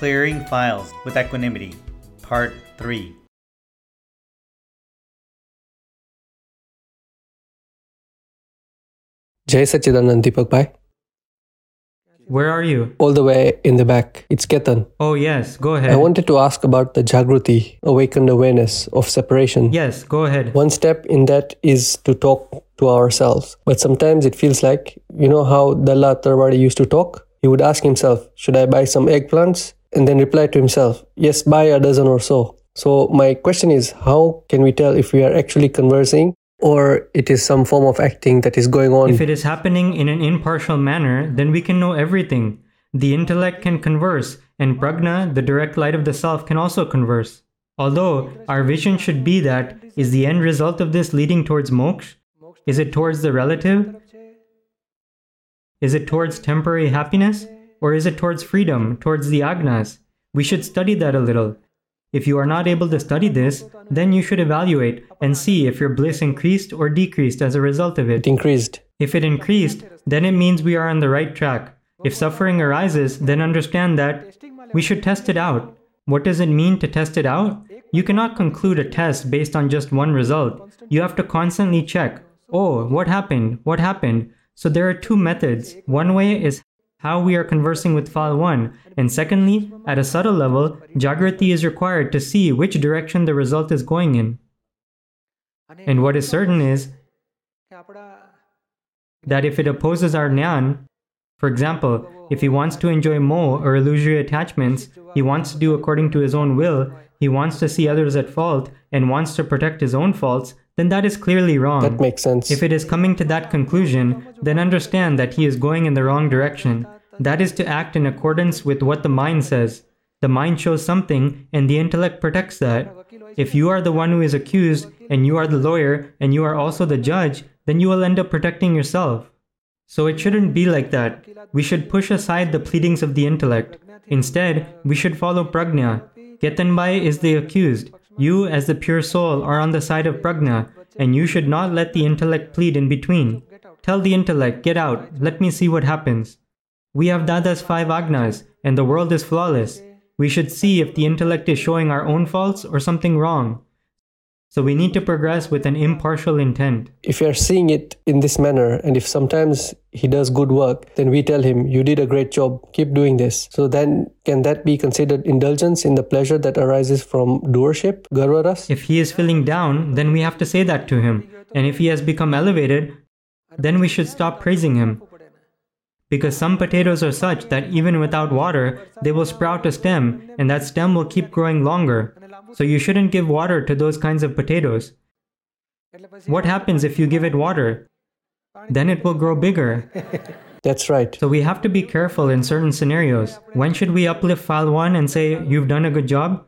Clearing Files with Equanimity, Part 3. Jai Sachidanand Deepak Bhai. Where are you? All the way in the back, it's Ketan. Oh, yes, go ahead. I wanted to ask about the Jagruti, awakened awareness of separation. Yes, go ahead. One step in that is to talk to ourselves. But sometimes it feels like, you know how Dalla Tarwadi used to talk? He would ask himself, Should I buy some eggplants? And then reply to himself, Yes, buy a dozen or so. So, my question is, how can we tell if we are actually conversing or it is some form of acting that is going on? If it is happening in an impartial manner, then we can know everything. The intellect can converse, and prajna, the direct light of the self, can also converse. Although our vision should be that is the end result of this leading towards moksha? Is it towards the relative? Is it towards temporary happiness? Or is it towards freedom, towards the agnas? We should study that a little. If you are not able to study this, then you should evaluate and see if your bliss increased or decreased as a result of it it. increased. If it increased, then it means we are on the right track. If suffering arises, then understand that we should test it out. What does it mean to test it out? You cannot conclude a test based on just one result. You have to constantly check oh, what happened? What happened? So there are two methods. One way is how we are conversing with file 1, and secondly, at a subtle level, Jagrati is required to see which direction the result is going in. And what is certain is that if it opposes our Nyan, for example, if he wants to enjoy moh or illusory attachments, he wants to do according to his own will, he wants to see others at fault, and wants to protect his own faults, then that is clearly wrong. That makes sense. If it is coming to that conclusion, then understand that he is going in the wrong direction. That is to act in accordance with what the mind says. The mind shows something, and the intellect protects that. If you are the one who is accused, and you are the lawyer, and you are also the judge, then you will end up protecting yourself. So it shouldn't be like that. We should push aside the pleadings of the intellect. Instead, we should follow prajna. Ketanbhai is the accused. You, as the pure soul, are on the side of prajna, and you should not let the intellect plead in between. Tell the intellect, get out, let me see what happens. We have Dada's five agnas, and the world is flawless. We should see if the intellect is showing our own faults or something wrong. So we need to progress with an impartial intent. if we are seeing it in this manner and if sometimes he does good work then we tell him you did a great job keep doing this so then can that be considered indulgence in the pleasure that arises from doership garvaras If he is feeling down, then we have to say that to him. And if he has become elevated, then we should stop praising him. Because some potatoes are such that even without water, they will sprout a stem, and that stem will keep growing longer. So you shouldn't give water to those kinds of potatoes. What happens if you give it water? Then it will grow bigger. that's right So we have to be careful in certain scenarios. When should we uplift file 1 and say, You've done a good job?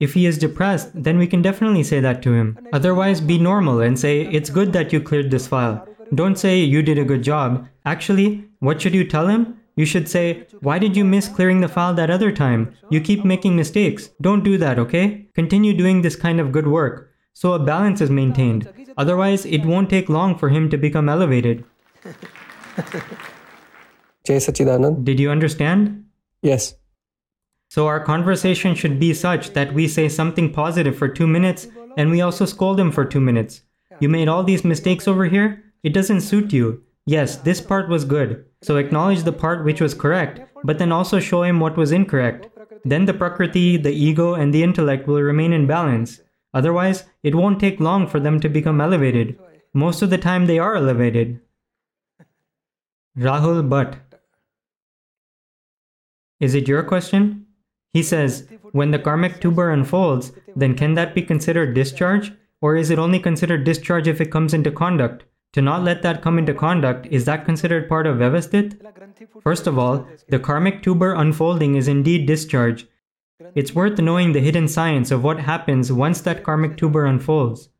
If he is depressed, then we can definitely say that to him. Otherwise, be normal and say, It's good that you cleared this file. Don't say, You did a good job. Actually, what should you tell him? You should say, Why did you miss clearing the file that other time? You keep making mistakes. Don't do that, okay? Continue doing this kind of good work. So a balance is maintained. Otherwise, it won't take long for him to become elevated. jay sachidanand Did you understand? yes So our conversation should be such that we say something positive for two minutes and we also scold him for two minutes. You made all these mistakes over here? It doesn't suit you. Yes, this part was good. So acknowledge the part which was correct, but then also show him what was incorrect. Then the prakriti, the ego, and the intellect will remain in balance. Otherwise, it won't take long for them to become elevated. Most of the time, they are elevated. Rahul Bhatt. Is it your question? He says, when the karmic tuber unfolds, then can that be considered discharge? Or is it only considered discharge if it comes into conduct? To not let that come into conduct, is that considered part of Vyavasthit? First of all, the karmic tuber unfolding is indeed discharge. It's worth knowing the hidden science of what happens once that karmic tuber unfolds.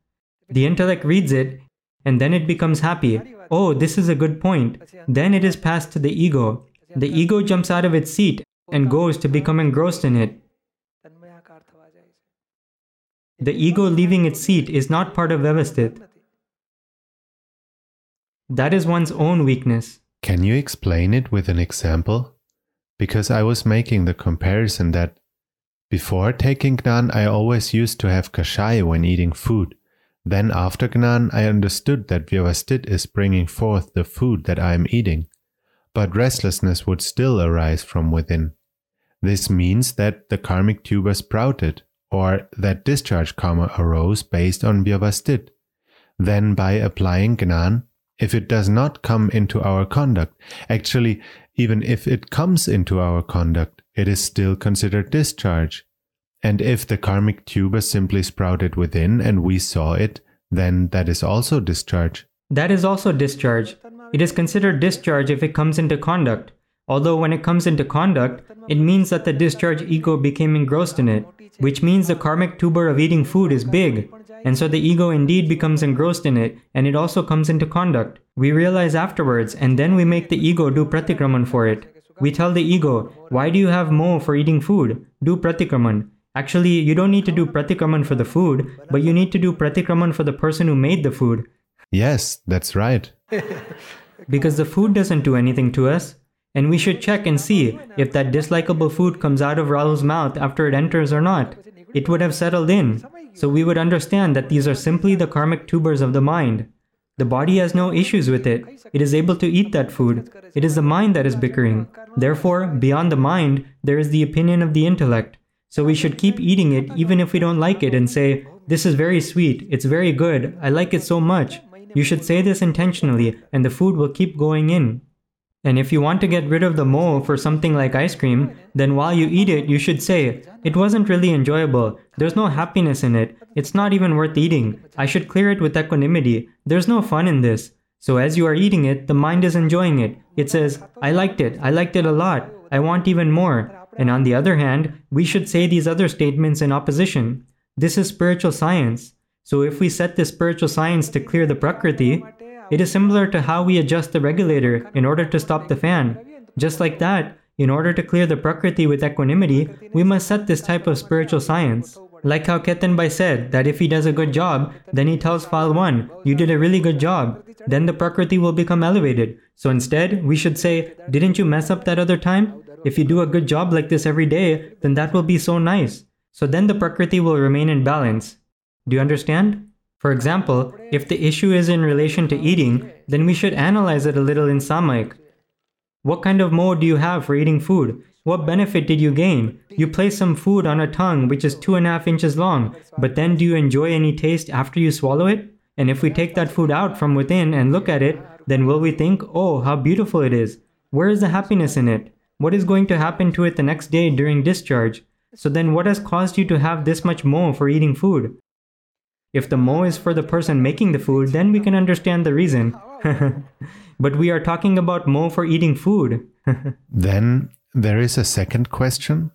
The intellect reads it, and then it becomes happy. Oh, this is a good point. Then it is passed to the ego. The ego jumps out of its seat and goes to become engrossed in it. The ego leaving its seat is not part of Vyavasthit. That is one's own weakness. Can you explain it with an example? because I was making the comparison that before taking Gnan, I always used to have Kashaya when eating food. Then after Gnan, I understood that Vyavasthit is bringing forth the food that I am eating. But restlessness would still arise from within. This means that the karmic tuber sprouted, or that discharge karma arose based on Vyavasthit. Then by applying Gnan, if it does not come into our conduct, actually, even if it comes into our conduct, it is still considered discharge. And if the karmic tuber simply sprouted within and we saw it, then that is also discharge. That is also discharge. It is considered discharge if it comes into conduct. Although when it comes into conduct, it means that the discharge ego became engrossed in it, which means the karmic tuber of eating food is big. And so the ego indeed becomes engrossed in it, and it also comes into conduct. We realize afterwards, and then we make the ego do pratikraman for it. We tell the ego, why do you have moh for eating food? Do pratikraman. Actually, you don't need to do pratikraman for the food, but you need to do pratikraman for the person who made the food. Yes, that's right. because the food doesn't do anything to us. And we should check and see if that dislikable food comes out of Rahul's mouth after it enters or not. It would have settled in. So we would understand that these are simply the karmic tubers of the mind. The body has no issues with it. It is able to eat that food. It is the mind that is bickering. Therefore, beyond the mind, there is the opinion of the intellect. So we should keep eating it even if we don't like it and say, This is very sweet, it's very good, I like it so much. You should say this intentionally, and the food will keep going in. And if you want to get rid of the moh for something like ice cream, then while you eat it, you should say, It wasn't really enjoyable. There's no happiness in it. It's not even worth eating. I should clear it with equanimity. There's no fun in this. So as you are eating it, the mind is enjoying it. It says, I liked it. I liked it a lot. I want even more. And on the other hand, we should say these other statements in opposition. This is spiritual science. So if we set this spiritual science to clear the Prakriti, it is similar to how we adjust the regulator in order to stop the fan. Just like that, in order to clear the Prakriti with equanimity, we must set this type of spiritual science. Like how Ketanbhai said that if he does a good job, then he tells file 1, you did a really good job. Then the Prakriti will become elevated. So instead, we should say, didn't you mess up that other time? If you do a good job like this every day, then that will be so nice. So then the Prakriti will remain in balance. Do you understand? For example, if the issue is in relation to eating, then we should analyze it a little in Samayik. What kind of moh do you have for eating food? What benefit did you gain? You place some food on a tongue which is two and a half inches long, but then do you enjoy any taste after you swallow it? And if we take that food out from within and look at it, then will we think, oh, how beautiful it is? Where is the happiness in it? What is going to happen to it the next day during discharge? So then what has caused you to have this much moh for eating food? If the moh is for the person making the food, then we can understand the reason. but we are talking about moh for eating food. then there is a second question.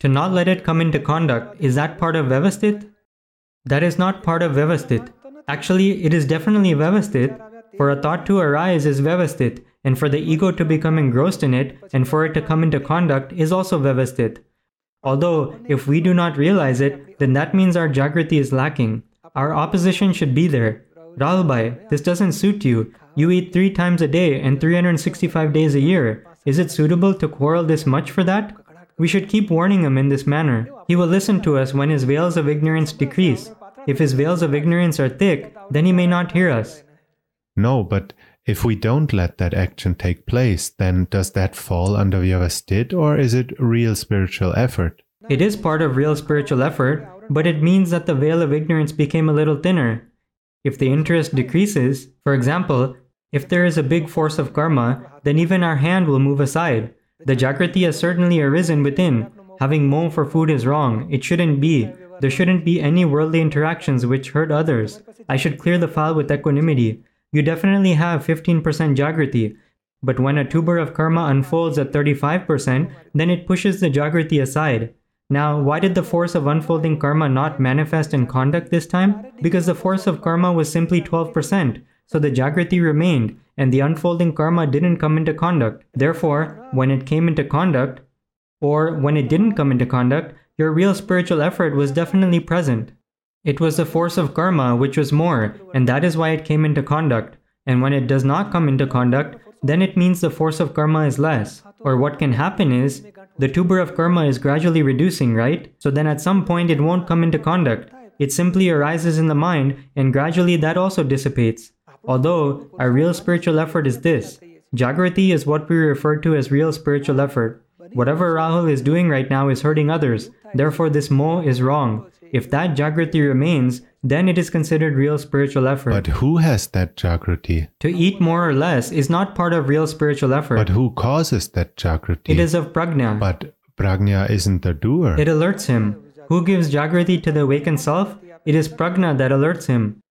To not let it come into conduct, is that part of Vyavasthit? That is not part of Vyavasthit. Actually, it is definitely Vyavasthit. For a thought to arise is Vyavasthit, and for the ego to become engrossed in it and for it to come into conduct is also Vyavasthit. Although, if we do not realize it, then that means our Jagrati is lacking. Our opposition should be there. Rahulbhai, this doesn't suit you. You eat three times a day and 365 days a year. Is it suitable to quarrel this much for that? We should keep warning him in this manner. He will listen to us when his veils of ignorance decrease. If his veils of ignorance are thick, then he may not hear us. No, but if we don't let that action take place, then does that fall under Vyavasthit or is it real spiritual effort? It is part of real spiritual effort, but it means that the veil of ignorance became a little thinner. If the interest decreases, for example, if there is a big force of karma, then even our hand will move aside. The Jagrati has certainly arisen within. Having moh for food is wrong. It shouldn't be. There shouldn't be any worldly interactions which hurt others. I should clear the file with equanimity. You definitely have 15% Jagrati. But when a tuber of karma unfolds at 35%, then it pushes the Jagrati aside. Now, why did the force of unfolding karma not manifest in conduct this time? Because the force of karma was simply 12%, so the Jagrati remained, and the unfolding karma didn't come into conduct. Therefore, when it came into conduct, or when it didn't come into conduct, your real spiritual effort was definitely present. It was the force of karma which was more, and that is why it came into conduct. And when it does not come into conduct, then it means the force of karma is less. Or what can happen is, the tuber of karma is gradually reducing, right? So then at some point it won't come into conduct. It simply arises in the mind and gradually that also dissipates. Although, our real spiritual effort is this. Jagrati is what we refer to as real spiritual effort. Whatever Rahul is doing right now is hurting others, therefore this moh is wrong. If that Jagrati remains, then it is considered real spiritual effort. But who has that Jagrati? to eat more or less is not part of real spiritual effort. But who causes that Jagrati? it is of prajna. But Prajna isn't the doer. It alerts him. Who gives Jagrati to the awakened self? It is Prajna that alerts him.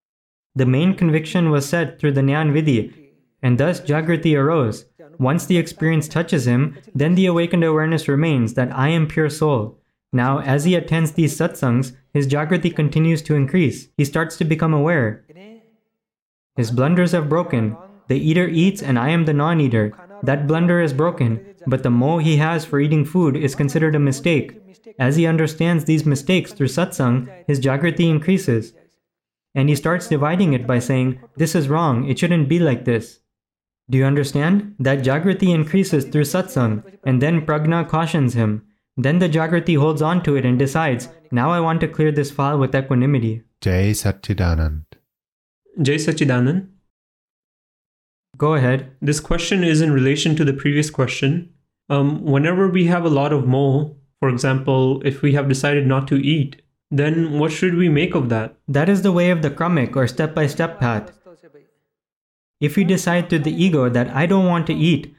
The main conviction was set through the Nyan Vidhi, and thus Jagrati arose. Once the experience touches him, then the awakened awareness remains that I am pure soul. Now, as he attends these satsangs, his Jagrati continues to increase. He starts to become aware. His blunders have broken. The eater eats and I am the non eater. That blunder is broken, but the moh he has for eating food is considered a mistake. As he understands these mistakes through satsang, his Jagrati increases. And he starts dividing it by saying, This is wrong, it shouldn't be like this. Do you understand? That Jagrati increases through satsang, and then Prajna cautions him. Then the Jagrati holds on to it and decides, Now I want to clear this file with equanimity. Jai Sachidanand. Jai Sachidanand. Go ahead. This question is in relation to the previous question. Um, whenever we have a lot of moh, for example, if we have decided not to eat, then what should we make of that? That is the way of the kramik or step by step path. If you decide through the ego that I don't want to eat,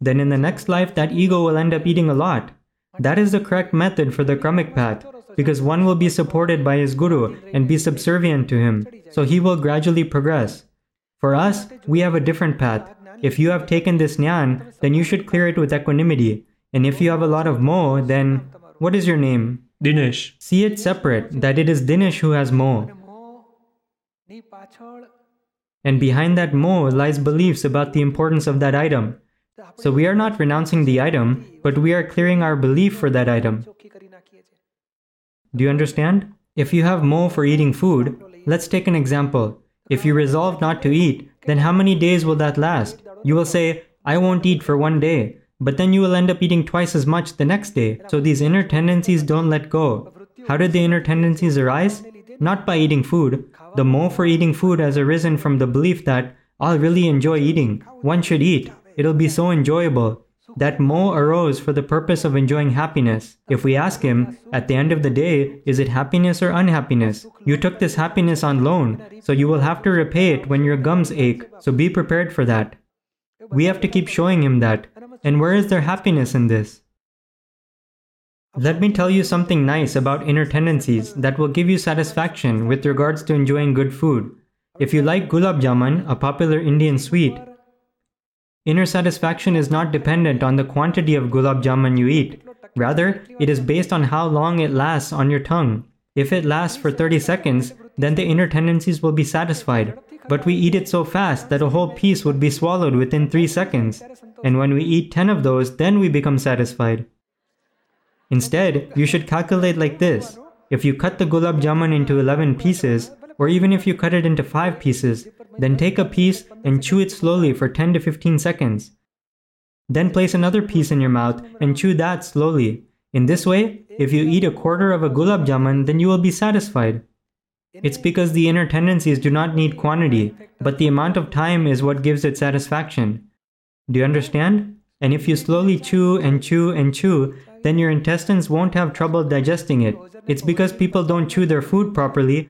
then in the next life that ego will end up eating a lot. That is the correct method for the kramik path, because one will be supported by his guru and be subservient to him, so he will gradually progress. For us, we have a different path. If you have taken this jnana, then you should clear it with equanimity. And if you have a lot of moh, then what is your name? Dinesh. See it separate, that it is Dinesh who has moh. And behind that moh lies beliefs about the importance of that item. So we are not renouncing the item, but we are clearing our belief for that item. Do you understand? If you have moh for eating food, let's take an example. If you resolve not to eat, then how many days will that last? You will say, I won't eat for one day, but then you will end up eating twice as much the next day. So these inner tendencies don't let go. How did the inner tendencies arise? Not by eating food. The moh for eating food has arisen from the belief that I'll really enjoy eating. One should eat. It'll be so enjoyable. That moh arose for the purpose of enjoying happiness. If we ask him, at the end of the day, is it happiness or unhappiness? You took this happiness on loan, so you will have to repay it when your gums ache, so be prepared for that. We have to keep showing him that. And where is there happiness in this? Let me tell you something nice about inner tendencies that will give you satisfaction with regards to enjoying good food. If you like gulab jamun, a popular Indian sweet, inner satisfaction is not dependent on the quantity of gulab jamun you eat. Rather, it is based on how long it lasts on your tongue. If it lasts for 30 seconds, then the inner tendencies will be satisfied. But we eat it so fast that a whole piece would be swallowed within 3 seconds. And when we eat 10 of those, then we become satisfied. Instead, you should calculate like this. If you cut the gulab jamun into 11 pieces, or even if you cut it into 5 pieces, then take a piece and chew it slowly for 10 to 15 seconds. Then place another piece in your mouth and chew that slowly. In this way, if you eat a quarter of a gulab jamun, then you will be satisfied. It's because the inner tendencies do not need quantity, but the amount of time is what gives it satisfaction. Do you understand? And if you slowly chew and chew and chew, then your intestines won't have trouble digesting it. It's because people don't chew their food properly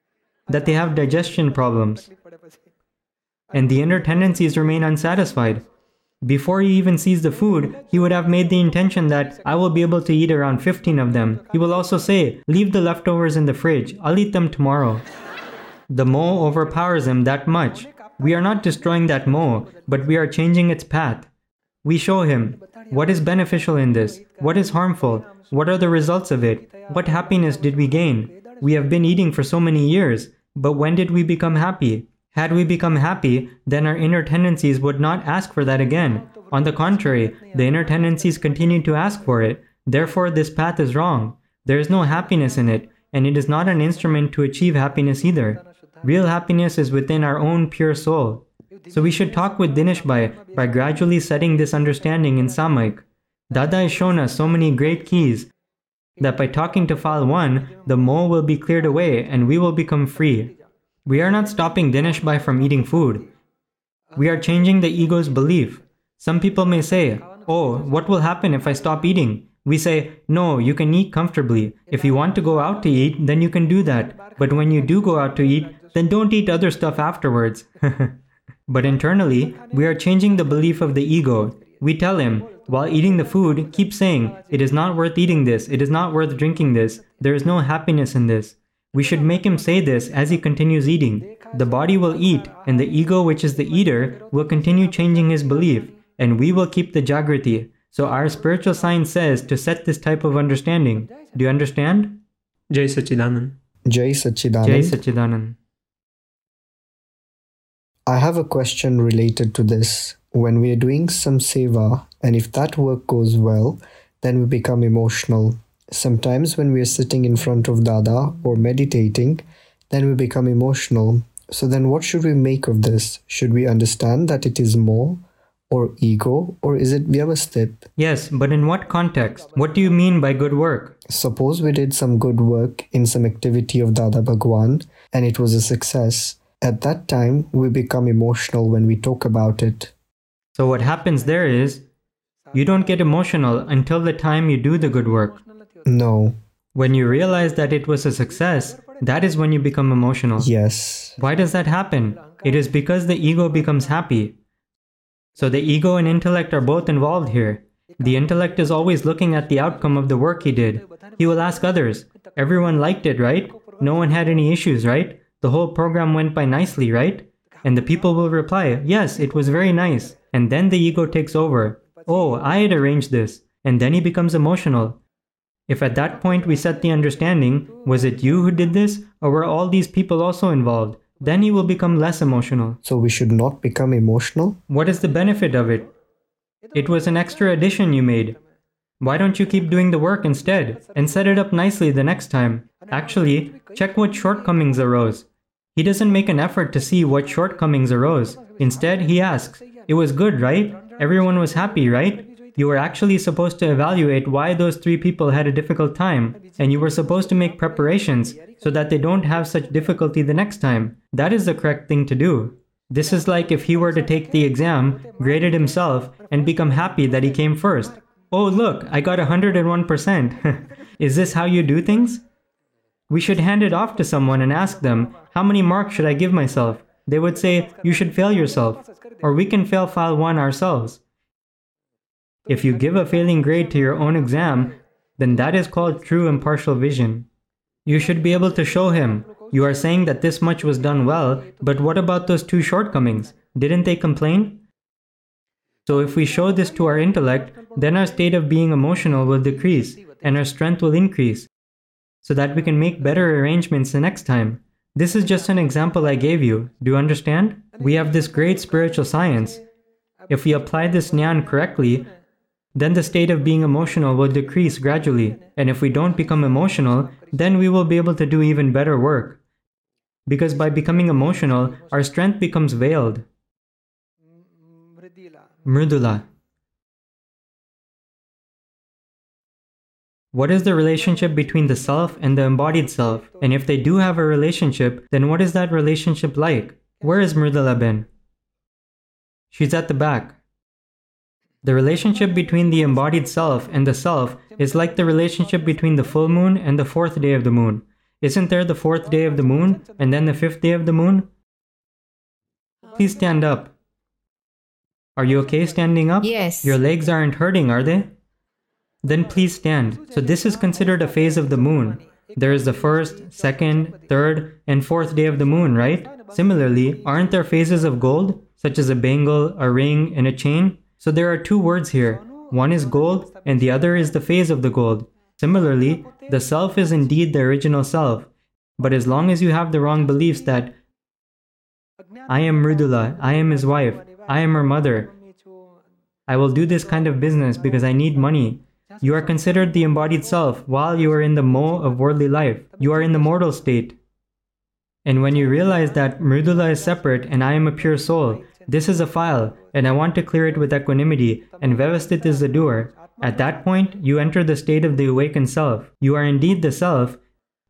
that they have digestion problems. And the inner tendencies remain unsatisfied. Before he even sees the food, he would have made the intention that I will be able to eat around 15 of them. He will also say, Leave the leftovers in the fridge, I'll eat them tomorrow. The moh overpowers him that much. We are not destroying that moh, but we are changing its path. We show him what is beneficial in this, what is harmful, what are the results of it, what happiness did we gain. We have been eating for so many years, but when did we become happy? Had we become happy, then our inner tendencies would not ask for that again. On the contrary, the inner tendencies continue to ask for it. Therefore, this path is wrong. There is no happiness in it, and it is not an instrument to achieve happiness either. Real happiness is within our own pure soul. So we should talk with Dinesh Bhai by gradually setting this understanding in Samayik. Dada has shown us so many great keys that by talking to file 1, the moh will be cleared away and we will become free. We are not stopping Dinesh Bhai from eating food. We are changing the ego's belief. Some people may say, Oh, what will happen if I stop eating? We say, No, you can eat comfortably. If you want to go out to eat, then you can do that. But when you do go out to eat, then don't eat other stuff afterwards. but internally, we are changing the belief of the ego. We tell him, while eating the food, keep saying, It is not worth eating this, it is not worth drinking this, there is no happiness in this. We should make him say this as he continues eating. The body will eat, and the ego, which is the eater, will continue changing his belief, and we will keep the jagrati. So our spiritual science says to set this type of understanding. Do you understand? Jai Sachidanand. Jai Sachidanand. Jai Sachidanand. I have a question related to this. When we are doing some seva, and if that work goes well, then we become emotional. Sometimes when we are sitting in front of Dada or meditating, then we become emotional. So then what should we make of this? Should we understand that it is more or ego or is it vyavasthit? Yes, but in what context? What do you mean by good work? Suppose we did some good work in some activity of Dada Bhagwan and it was a success. At that time, we become emotional when we talk about it. So what happens there is you don't get emotional until the time you do the good work. No. When you realize that it was a success, that is when you become emotional. Yes. Why does that happen? It is because the ego becomes happy. So the ego and intellect are both involved here. The intellect is always looking at the outcome of the work he did. He will ask others, everyone liked it, right? No one had any issues, right? The whole program went by nicely, right? And the people will reply, yes, it was very nice. And then the ego takes over. Oh, I had arranged this. And then he becomes emotional. If at that point we set the understanding, was it you who did this, or were all these people also involved? Then he will become less emotional. So we should not become emotional? What is the benefit of it? It was an extra addition you made. Why don't you keep doing the work instead and set it up nicely the next time? Actually, check what shortcomings arose. He doesn't make an effort to see what shortcomings arose. Instead, he asks, It was good, right? Everyone was happy, right? You were actually supposed to evaluate why those three people had a difficult time, and you were supposed to make preparations so that they don't have such difficulty the next time. That is the correct thing to do. This is like if he were to take the exam, grade it himself, and become happy that he came first. Oh, look, I got 101%. is this how you do things? We should hand it off to someone and ask them, How many marks should I give myself? They would say, You should fail yourself, or we can fail file 1 ourselves. If you give a failing grade to your own exam, then that is called true impartial vision. You should be able to show him, you are saying that this much was done well, but what about those two shortcomings? Didn't they complain? So if we show this to our intellect, then our state of being emotional will decrease and our strength will increase, so that we can make better arrangements the next time. This is just an example I gave you. Do you understand? We have this great spiritual science. If we apply this jnana correctly, then the state of being emotional will decrease gradually. And if we don't become emotional, then we will be able to do even better work. Because by becoming emotional, our strength becomes veiled. Mridula. What is the relationship between the self and the embodied self? And if they do have a relationship, then what is that relationship like? Where is Mridula Ben? She's at the back. The relationship between the embodied self and the self is like the relationship between the full moon and the fourth day of the moon. Isn't there the fourth day of the moon and then the fifth day of the moon? Please stand up. Are you okay standing up? Yes. Your legs aren't hurting, are they? Then please stand. So this is considered a phase of the moon. There is the first, second, third, and fourth day of the moon, right? Similarly, aren't there phases of gold, such as a bangle, a ring, and a chain? So there are two words here. One is gold, and the other is the phase of the gold. Similarly, the self is indeed the original self. But as long as you have the wrong beliefs that I am Mridula, I am his wife, I am her mother, I will do this kind of business because I need money. You are considered the embodied self while you are in the moh of worldly life. You are in the mortal state. And when you realize that Mridula is separate and I am a pure soul, this is a file, and I want to clear it with equanimity, and Vyavasthit is the doer, At that point, you enter the state of the awakened self. You are indeed the self,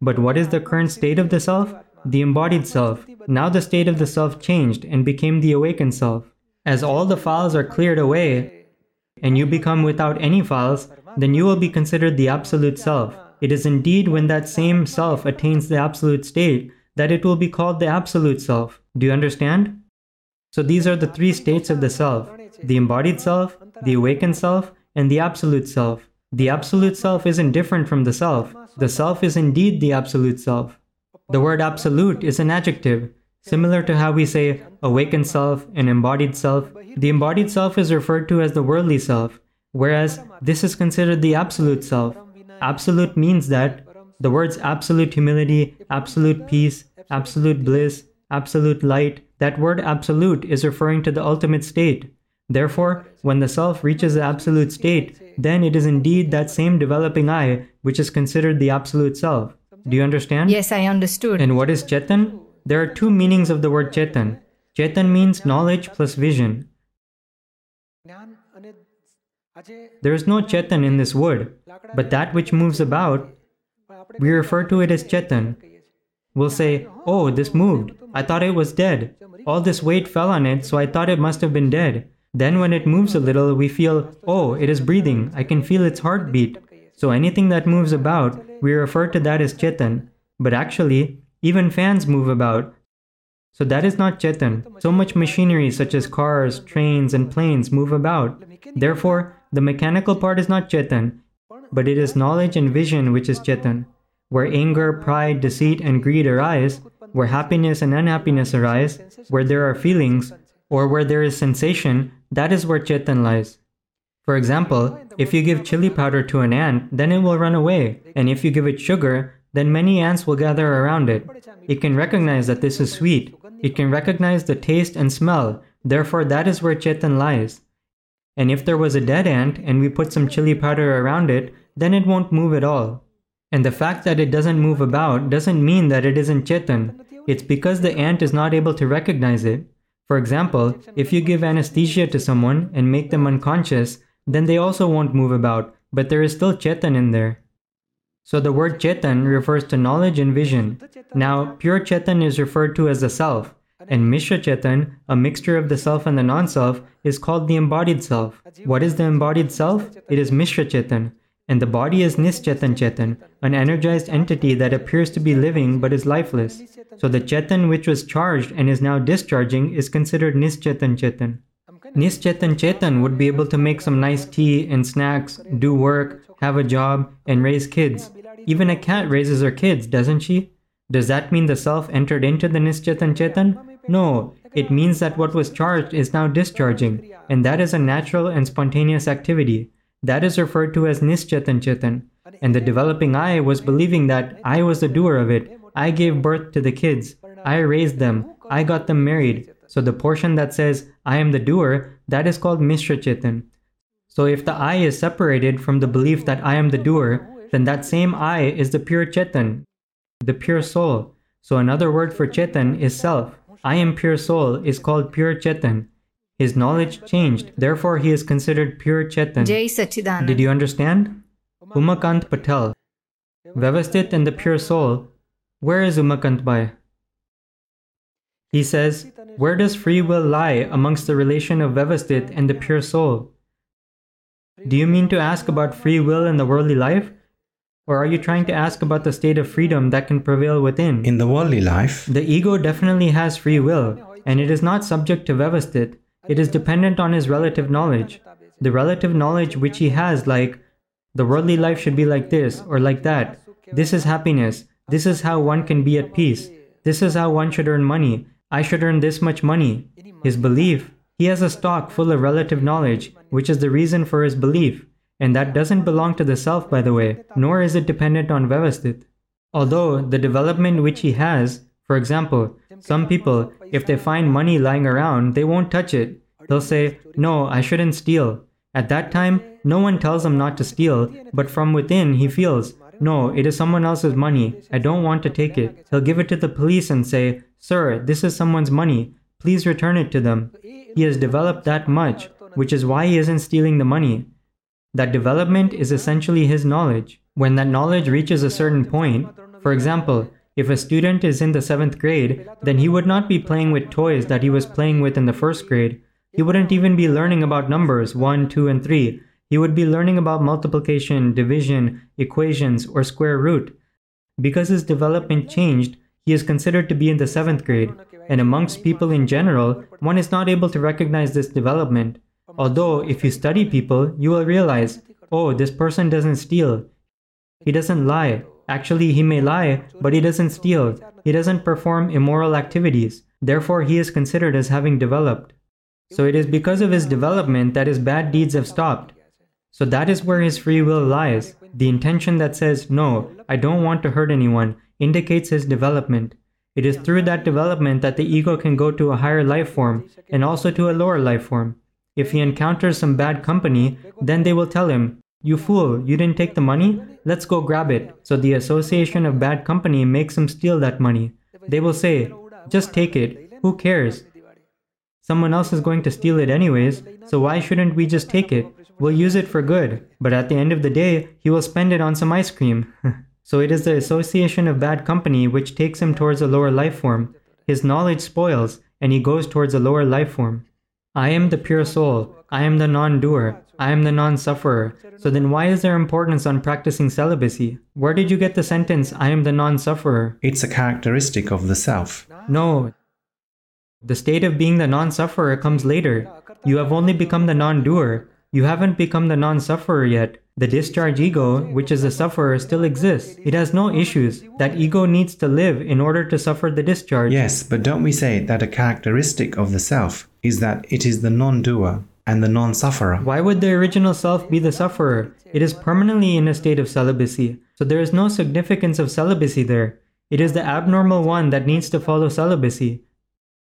but what is the current state of the self? The embodied self. Now the state of the self changed and became the awakened self. As all the files are cleared away and you become without any files, then you will be considered the absolute self. It is indeed when that same self attains the absolute state that it will be called the absolute self. Do you understand? So these are the three states of the self the embodied self, the awakened self, and the absolute self. The absolute self isn't different from the self. The self is indeed the absolute self. The word absolute is an adjective. Similar to how we say awakened self and embodied self, the embodied self is referred to as the worldly self, whereas this is considered the absolute self. Absolute means that the words absolute humility, absolute peace, absolute bliss, absolute light, that word absolute is referring to the ultimate state. Therefore, when the self reaches the absolute state, then it is indeed that same developing I which is considered the absolute self. Do you understand? Yes, I understood. And what is Chetan? There are two meanings of the word Chetan. Chetan means knowledge plus vision. There is no Chetan in this word, but that which moves about, we refer to it as Chetan. We'll say, Oh, this moved. I thought it was dead. All this weight fell on it, so I thought it must have been dead. Then, when it moves a little, we feel, Oh, it is breathing. I can feel its heartbeat. So, anything that moves about, we refer to that as Chetan. But actually, even fans move about. So, that is not Chetan. So much machinery, such as cars, trains, and planes, move about. Therefore, the mechanical part is not Chetan, but it is knowledge and vision which is Chetan. Where anger, pride, deceit, and greed arise, where happiness and unhappiness arise, where there are feelings, or where there is sensation, that is where Chetan lies. For example, if you give chili powder to an ant, then it will run away, and if you give it sugar, then many ants will gather around it. It can recognize that this is sweet. It can recognize the taste and smell, therefore, that is where Chetan lies. And if there was a dead ant and we put some chili powder around it, then it won't move at all. And the fact that it doesn't move about doesn't mean that it isn't Chetan. It's because the ant is not able to recognize it. For example, if you give anesthesia to someone and make them unconscious, then they also won't move about, but there is still Chetan in there. So the word Chetan refers to knowledge and vision. Now, pure Chetan is referred to as the self, and Mishra Chetan, a mixture of the self and the non self, is called the embodied self. What is the embodied self? It is Mishra Chetan. And the body is Nischetan Chetan, an energized entity that appears to be living but is lifeless. So the Chetan which was charged and is now discharging is considered Nischetan Chetan. Nischetan Chetan would be able to make some nice tea and snacks, do work, have a job, and raise kids. Even a cat raises her kids, doesn't she? Does that mean the self entered into the Nischetan Chetan? No, it means that what was charged is now discharging, and that is a natural and spontaneous activity. That is referred to as Nischetan Chetan. And the developing I was believing that I was the doer of it. I gave birth to the kids. I raised them. I got them married. So the portion that says I am the doer, that is called Mishra Chetan. So if the I is separated from the belief that I am the doer, then that same I is the pure Chetan, the pure soul. So another word for Chetan is self. I am pure soul is called pure Chetan. His knowledge changed, therefore he is considered pure Chetan. Jai Sachidanand. Did you understand? Umakant Patel. Vyavasthit and the pure soul. Where is Umakant Bhai? He says, Where does free will lie amongst the relation of Vyavasthit and the pure soul? Do you mean to ask about free will in the worldly life? Or are you trying to ask about the state of freedom that can prevail within? In the worldly life, The ego definitely has free will, and it is not subject to Vyavasthit. It is dependent on his relative knowledge. The relative knowledge which he has, like, the worldly life should be like this or like that. This is happiness. This is how one can be at peace. This is how one should earn money. I should earn this much money. His belief. He has a stock full of relative knowledge, which is the reason for his belief. And that doesn't belong to the self, by the way, nor is it dependent on Vyavasthit. Although the development which he has, for example, some people, if they find money lying around, they won't touch it. They'll say, No, I shouldn't steal. At that time, no one tells him not to steal, but from within he feels, No, it is someone else's money. I don't want to take it. He'll give it to the police and say, Sir, this is someone's money. Please return it to them. He has developed that much, which is why he isn't stealing the money. That development is essentially his knowledge. When that knowledge reaches a certain point, for example, if a student is in the seventh grade, then he would not be playing with toys that he was playing with in the first grade. He wouldn't even be learning about numbers 1, 2, and 3. He would be learning about multiplication, division, equations, or square root. Because his development changed, he is considered to be in the seventh grade, and amongst people in general, one is not able to recognize this development. Although, if you study people, you will realize, oh, this person doesn't steal. He doesn't lie. Actually, he may lie, but he doesn't steal. He doesn't perform immoral activities. Therefore, he is considered as having developed. So it is because of his development that his bad deeds have stopped. So that is where his free will lies. The intention that says, no, I don't want to hurt anyone, indicates his development. It is through that development that the ego can go to a higher life form and also to a lower life form. If he encounters some bad company, then they will tell him, You fool, you didn't take the money? Let's go grab it. So the association of bad company makes him steal that money. They will say, Just take it. Who cares? Someone else is going to steal it anyways, so why shouldn't we just take it? We'll use it for good, but at the end of the day, he will spend it on some ice cream. so it is the association of bad company which takes him towards a lower life form. His knowledge spoils, and he goes towards a lower life form. I am the pure soul. I am the non doer. I am the non sufferer. So then, why is there importance on practicing celibacy? Where did you get the sentence, I am the non sufferer? It's a characteristic of the self. No. The state of being the non sufferer comes later. You have only become the non doer. You haven't become the non sufferer yet. The discharge ego, which is a sufferer, still exists. It has no issues. That ego needs to live in order to suffer the discharge. Yes, but don't we say that a characteristic of the self is that it is the non doer and the non sufferer? Why would the original self be the sufferer? It is permanently in a state of celibacy, so there is no significance of celibacy there. It is the abnormal one that needs to follow celibacy.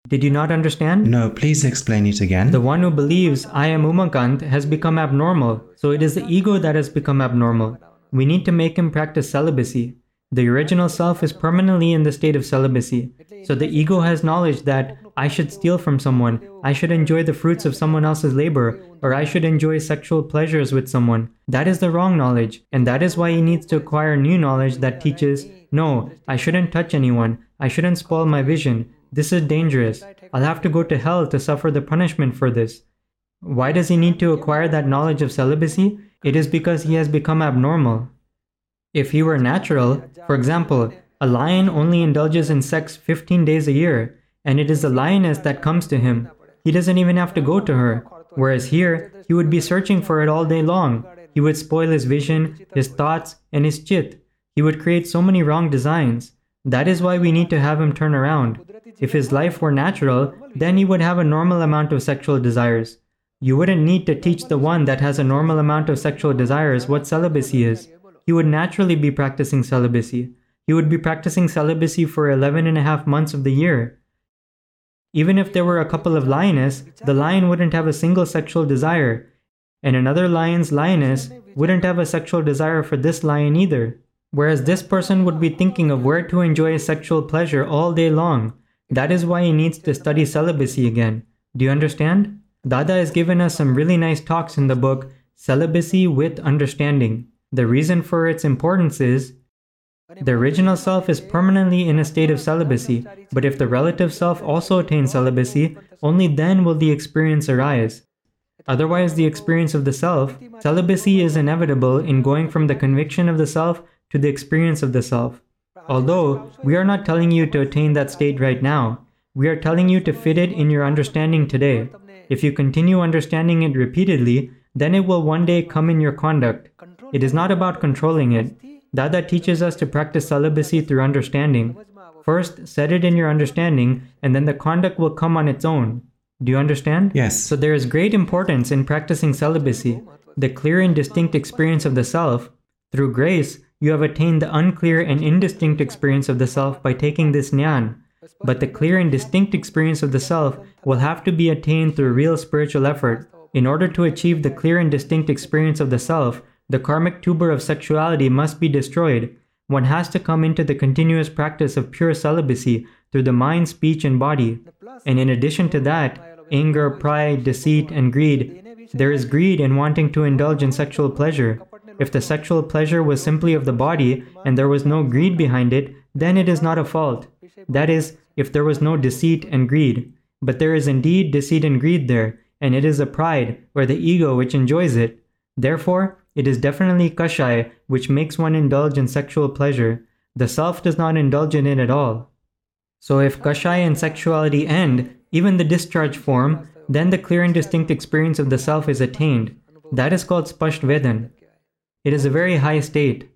Did you not understand? No, please explain it again. The one who believes I am Umakant has become abnormal, so it is the ego that has become abnormal. We need to make him practice celibacy. The original self is permanently in the state of celibacy, so the ego has knowledge that I should steal from someone, I should enjoy the fruits of someone else's labor, or I should enjoy sexual pleasures with someone. That is the wrong knowledge, and that is why he needs to acquire new knowledge that teaches no, I shouldn't touch anyone, I shouldn't spoil my vision, this is dangerous. I'll have to go to hell to suffer the punishment for this. Why does he need to acquire that knowledge of celibacy? It is because he has become abnormal. If he were natural, for example, a lion only indulges in sex 15 days a year, and it is the lioness that comes to him. He doesn't even have to go to her. Whereas here, he would be searching for it all day long. He would spoil his vision, his thoughts, and his chit. He would create so many wrong designs. That is why we need to have him turn around. If his life were natural, then he would have a normal amount of sexual desires. You wouldn't need to teach the one that has a normal amount of sexual desires what celibacy is. He would naturally be practicing celibacy. He would be practicing celibacy for 11 and a half months of the year. Even if there were a couple of lioness, the lion wouldn't have a single sexual desire, and another lion's lioness wouldn't have a sexual desire for this lion either. Whereas this person would be thinking of where to enjoy sexual pleasure all day long, that is why he needs to study celibacy again. Do you understand? Dada has given us some really nice talks in the book Celibacy with Understanding. The reason for its importance is the original self is permanently in a state of celibacy, but if the relative self also attains celibacy, only then will the experience arise. Otherwise, the experience of the self, celibacy is inevitable in going from the conviction of the self to the experience of the self. Although we are not telling you to attain that state right now, we are telling you to fit it in your understanding today. If you continue understanding it repeatedly, then it will one day come in your conduct. It is not about controlling it. Dada teaches us to practice celibacy through understanding. First, set it in your understanding, and then the conduct will come on its own. Do you understand? Yes. So there is great importance in practicing celibacy. The clear and distinct experience of the self, through grace, you have attained the unclear and indistinct experience of the self by taking this nyan. But the clear and distinct experience of the self will have to be attained through real spiritual effort. In order to achieve the clear and distinct experience of the self, the karmic tuber of sexuality must be destroyed. One has to come into the continuous practice of pure celibacy through the mind, speech, and body. And in addition to that, anger, pride, deceit, and greed, there is greed in wanting to indulge in sexual pleasure. If the sexual pleasure was simply of the body and there was no greed behind it, then it is not a fault. That is, if there was no deceit and greed. But there is indeed deceit and greed there, and it is a pride or the ego which enjoys it. Therefore, it is definitely kashay which makes one indulge in sexual pleasure. The self does not indulge in it at all. So if kashay and sexuality end, even the discharge form, then the clear and distinct experience of the self is attained. That is called spasht vedan. It is a very high state.